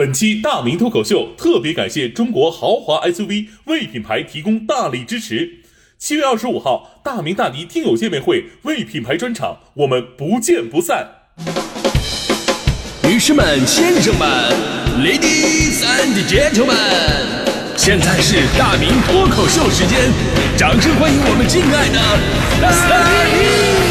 本期大明脱口秀特别感谢中国豪华 SUV 为品牌提供大力支持。七月二十五号，大明大迪听友见面会为品牌专场，我们不见不散。女士们、先生们，Ladies and Gentlemen，现在是大明脱口秀时间，掌声欢迎我们敬爱的大明！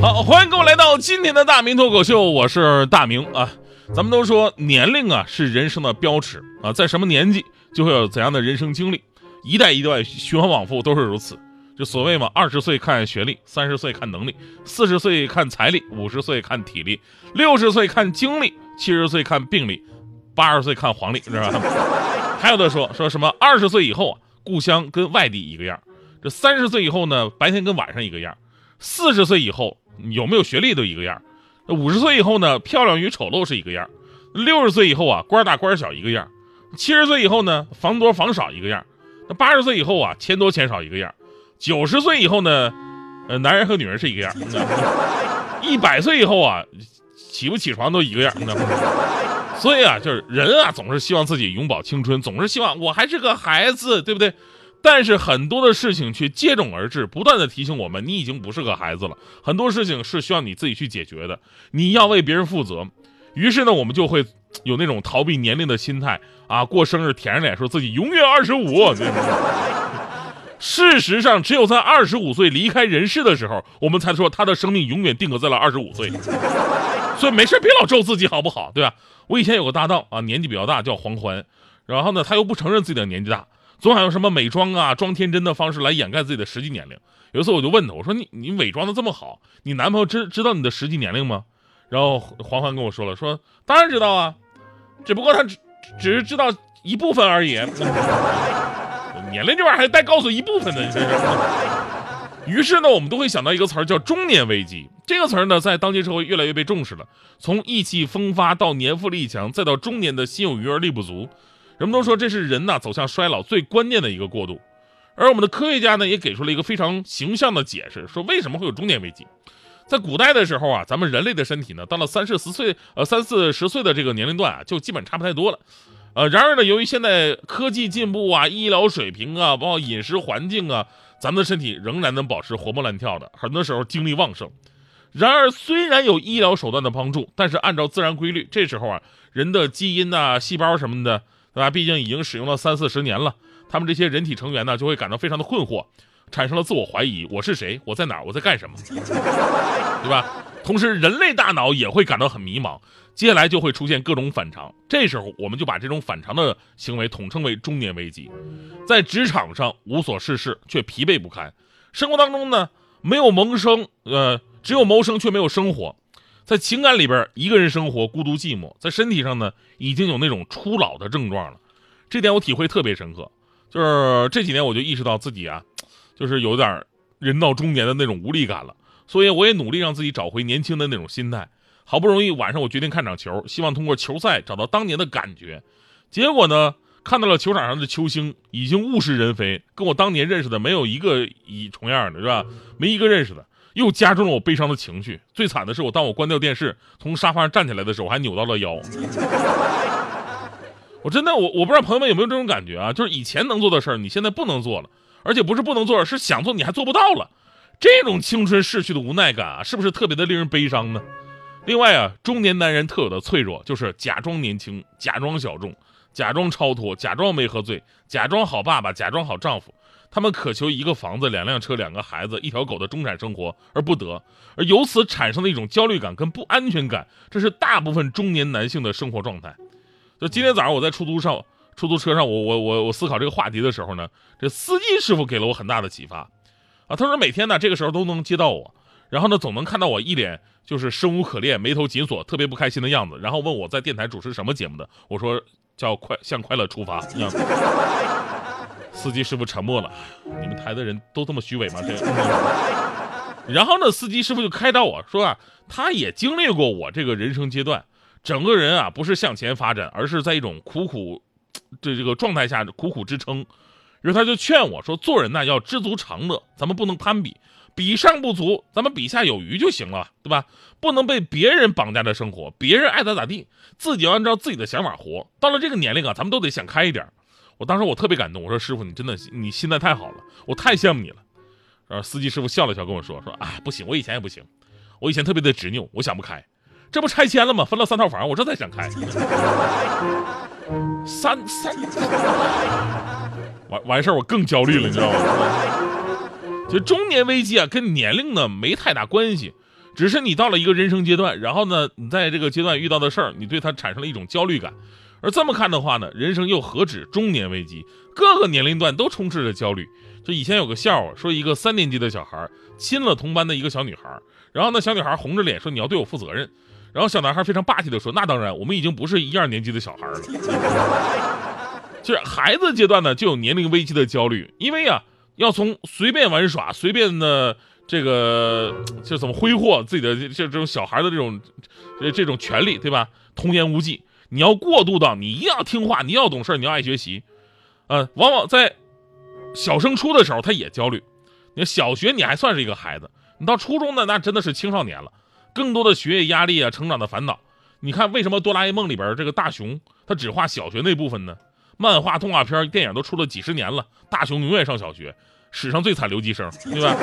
好，欢迎各位来到今天的大明脱口秀，我是大明啊。咱们都说年龄啊是人生的标尺啊，在什么年纪就会有怎样的人生经历，一代一代循环往复都是如此。就所谓嘛，二十岁看学历，三十岁看能力，四十岁看财力，五十岁看体力，六十岁看精力，七十岁看病历，八十岁看黄历，是吧？还有的说说什么二十岁以后啊，故乡跟外地一个样这三十岁以后呢，白天跟晚上一个样四十岁以后。有没有学历都一个样那五十岁以后呢，漂亮与丑陋是一个样六十岁以后啊，官大官小一个样七十岁以后呢，房多房少一个样那八十岁以后啊，钱多钱少一个样九十岁以后呢，呃，男人和女人是一个样一百岁以后啊，起不起床都一个样所以啊，就是人啊，总是希望自己永葆青春，总是希望我还是个孩子，对不对？但是很多的事情却接踵而至，不断的提醒我们，你已经不是个孩子了。很多事情是需要你自己去解决的，你要为别人负责。于是呢，我们就会有那种逃避年龄的心态啊，过生日舔着脸说自己永远二十五。事实上，只有在二十五岁离开人世的时候，我们才说他的生命永远定格在了二十五岁。所以没事别老咒自己好不好？对吧？我以前有个搭档啊，年纪比较大，叫黄欢，然后呢，他又不承认自己的年纪大。总想用什么美妆啊、装天真的方式来掩盖自己的实际年龄。有一次我就问他，我说：“你你伪装的这么好，你男朋友知知道你的实际年龄吗？”然后黄欢跟我说了，说：“当然知道啊，只不过他只只是知道一部分而已。年龄这玩意儿还带告诉一部分的，你这是。”于是呢，我们都会想到一个词儿叫中年危机。这个词儿呢，在当今社会越来越被重视了。从意气风发到年富力强，再到中年的心有余而力不足。人们都说这是人呐走向衰老最关键的一个过渡，而我们的科学家呢也给出了一个非常形象的解释，说为什么会有中年危机。在古代的时候啊，咱们人类的身体呢到了三四十岁，呃三四十岁的这个年龄段啊，就基本差不太多了。呃，然而呢，由于现在科技进步啊，医疗水平啊，包括饮食环境啊，咱们的身体仍然能保持活蹦乱跳的，很多时候精力旺盛。然而，虽然有医疗手段的帮助，但是按照自然规律，这时候啊，人的基因呐、细胞什么的。对吧？毕竟已经使用了三四十年了，他们这些人体成员呢，就会感到非常的困惑，产生了自我怀疑：我是谁？我在哪？我在干什么？对吧？同时，人类大脑也会感到很迷茫，接下来就会出现各种反常。这时候，我们就把这种反常的行为统称为中年危机。在职场上无所事事，却疲惫不堪；生活当中呢，没有谋生，呃，只有谋生却没有生活。在情感里边，一个人生活孤独寂寞；在身体上呢，已经有那种初老的症状了。这点我体会特别深刻。就是这几年，我就意识到自己啊，就是有点人到中年的那种无力感了。所以我也努力让自己找回年轻的那种心态。好不容易晚上我决定看场球，希望通过球赛找到当年的感觉。结果呢，看到了球场上的球星已经物是人非，跟我当年认识的没有一个一重样的，是吧？没一个认识的。又加重了我悲伤的情绪。最惨的是，我当我关掉电视，从沙发上站起来的时候，我还扭到了腰。我真的，我我不知道朋友们有没有这种感觉啊？就是以前能做的事儿，你现在不能做了，而且不是不能做，是想做你还做不到了。这种青春逝去的无奈感啊，是不是特别的令人悲伤呢？另外啊，中年男人特有的脆弱，就是假装年轻，假装小众，假装超脱，假装没喝醉，假装好爸爸，假装好丈夫。他们渴求一个房子、两辆车、两个孩子、一条狗的中产生活，而不得，而由此产生的一种焦虑感跟不安全感，这是大部分中年男性的生活状态。就今天早上我在出租上、出租车上，我我我我思考这个话题的时候呢，这司机师傅给了我很大的启发。啊，他说每天呢这个时候都能接到我，然后呢总能看到我一脸就是生无可恋、眉头紧锁、特别不开心的样子，然后问我在电台主持什么节目的，我说叫快向快乐出发。司机师傅沉默了，你们台的人都这么虚伪吗？这，然后呢，司机师傅就开导我说啊，他也经历过我这个人生阶段，整个人啊不是向前发展，而是在一种苦苦这这个状态下苦苦支撑。于是他就劝我说：“做人呢要知足常乐，咱们不能攀比，比上不足，咱们比下有余就行了，对吧？不能被别人绑架的生活，别人爱咋咋地，自己要按照自己的想法活。到了这个年龄啊，咱们都得想开一点。”我当时我特别感动，我说：“师傅，你真的你心态太好了，我太羡慕你了。”然后司机师傅笑了笑跟我说：“说哎，不行，我以前也不行，我以前特别的执拗，我想不开。这不拆迁了吗？分了三套房，我这才想开。三三。”完完事儿，我更焦虑了，你知道吗？就中年危机啊，跟年龄呢没太大关系，只是你到了一个人生阶段，然后呢，你在这个阶段遇到的事儿，你对它产生了一种焦虑感。而这么看的话呢，人生又何止中年危机，各个年龄段都充斥着焦虑。就以前有个笑话，说一个三年级的小孩亲了同班的一个小女孩，然后那小女孩红着脸说：“你要对我负责任。”然后小男孩非常霸气的说：“那当然，我们已经不是一二年级的小孩了。”就是孩子阶段呢，就有年龄危机的焦虑，因为啊，要从随便玩耍、随便的这个就怎么挥霍自己的这这种小孩的这种这这种权利，对吧？童言无忌，你要过渡到你一定要听话，你要懂事，你要爱学习，呃，往往在小升初的时候，他也焦虑。你小学你还算是一个孩子，你到初中呢，那真的是青少年了，更多的学业压力啊，成长的烦恼。你看，为什么哆啦 A 梦里边这个大雄他只画小学那部分呢？漫画、动画片、电影都出了几十年了，大雄永远上小学，史上最惨留级生，对吧？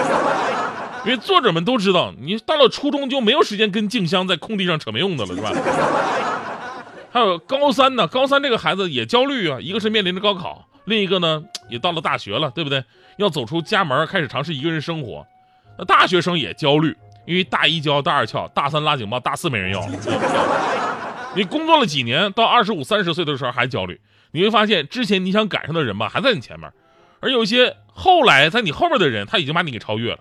因为作者们都知道，你到了初中就没有时间跟静香在空地上扯没用的了，是吧？还有高三呢，高三这个孩子也焦虑啊，一个是面临着高考，另一个呢也到了大学了，对不对？要走出家门，开始尝试一个人生活。那大学生也焦虑，因为大一交大二翘，大三拉警报，大四没人要。你工作了几年，到二十五、三十岁的时候还焦虑。你会发现，之前你想赶上的人吧，还在你前面，而有些后来在你后面的人，他已经把你给超越了。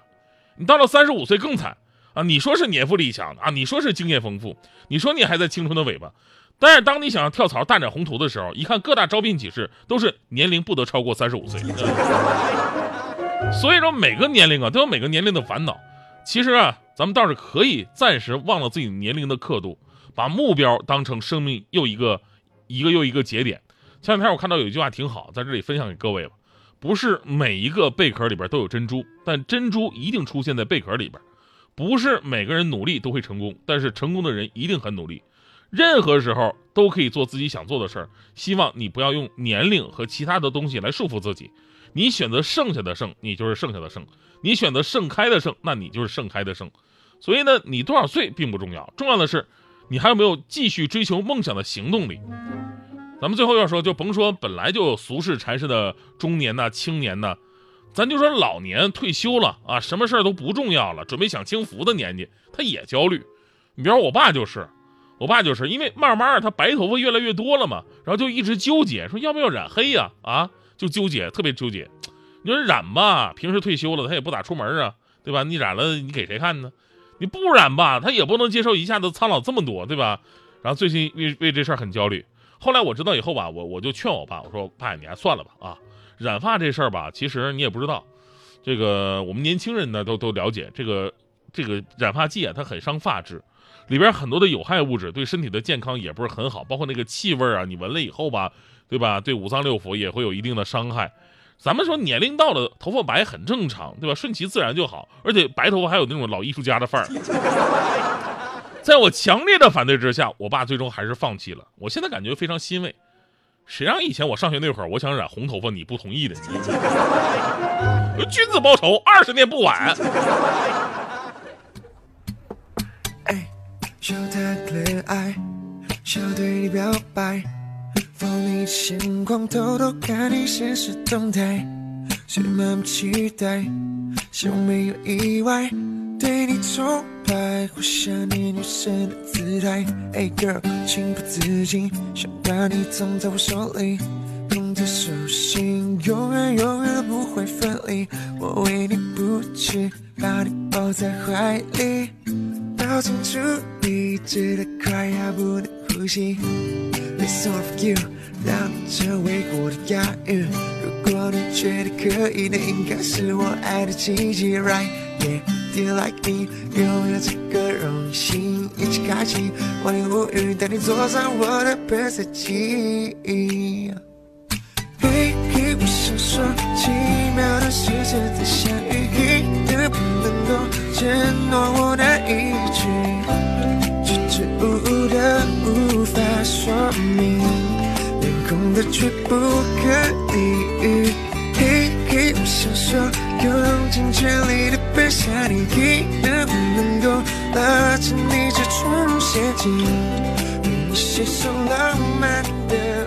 你到了三十五岁更惨啊！你说是年富力强啊，你说是经验丰富，你说你还在青春的尾巴，但是当你想要跳槽大展宏图的时候，一看各大招聘启事都是年龄不得超过三十五岁。所以说，每个年龄啊都有每个年龄的烦恼。其实啊，咱们倒是可以暂时忘了自己年龄的刻度，把目标当成生命又一个一个又一个节点。前两天我看到有一句话挺好，在这里分享给各位吧。不是每一个贝壳里边都有珍珠，但珍珠一定出现在贝壳里边。不是每个人努力都会成功，但是成功的人一定很努力。任何时候都可以做自己想做的事儿。希望你不要用年龄和其他的东西来束缚自己。你选择剩下的剩，你就是剩下的剩；你选择盛开的盛，那你就是盛开的盛。所以呢，你多少岁并不重要，重要的是你还有没有继续追求梦想的行动力。咱们最后要说，就甭说本来就俗世缠身的中年呐、青年呐，咱就说老年退休了啊，什么事儿都不重要了，准备享清福的年纪，他也焦虑。你比如我爸就是，我爸就是因为慢慢他白头发越来越多了嘛，然后就一直纠结，说要不要染黑呀？啊，就纠结，特别纠结。你说染吧，平时退休了，他也不咋出门啊，对吧？你染了，你给谁看呢？你不染吧，他也不能接受一下子苍老这么多，对吧？然后最近为为这事儿很焦虑。后来我知道以后吧，我我就劝我爸，我说爸，你还算了吧啊，染发这事儿吧，其实你也不知道，这个我们年轻人呢都都了解，这个这个染发剂啊，它很伤发质，里边很多的有害物质对身体的健康也不是很好，包括那个气味啊，你闻了以后吧，对吧？对五脏六腑也会有一定的伤害。咱们说年龄到了，头发白很正常，对吧？顺其自然就好，而且白头发还有那种老艺术家的范儿。在我强烈的反对之下，我爸最终还是放弃了。我现在感觉非常欣慰。谁让以前我上学那会儿，我想染红头发，你不同意的？君子报仇，二十年不晚。秀他可爱，想要对你表白，放你星光，偷偷看你现实动态，是满不期待，希望没有意外。对你崇拜，或想念女神的姿态。Hey girl，情不自禁想把你藏在我手里，捧在手心，永远永远都不会分离。我为你不弃，把你抱在怀里，抱紧处理，直到快要不能呼吸。This all for you，让你成为我的押韵。如果你觉得可以，那应该是我爱的奇迹 Right yeah，Do you like me，拥有这个荣幸，一起开启万年无语，带你坐上我的白色机。嘿嘿，我想说。奇妙的事情在相遇，一直不能够承诺我的一句，的却不可理喻。嘿嘿，我想说，用尽全力的奔向你，能不能够拉着你这种陷阱，为你写首浪漫的。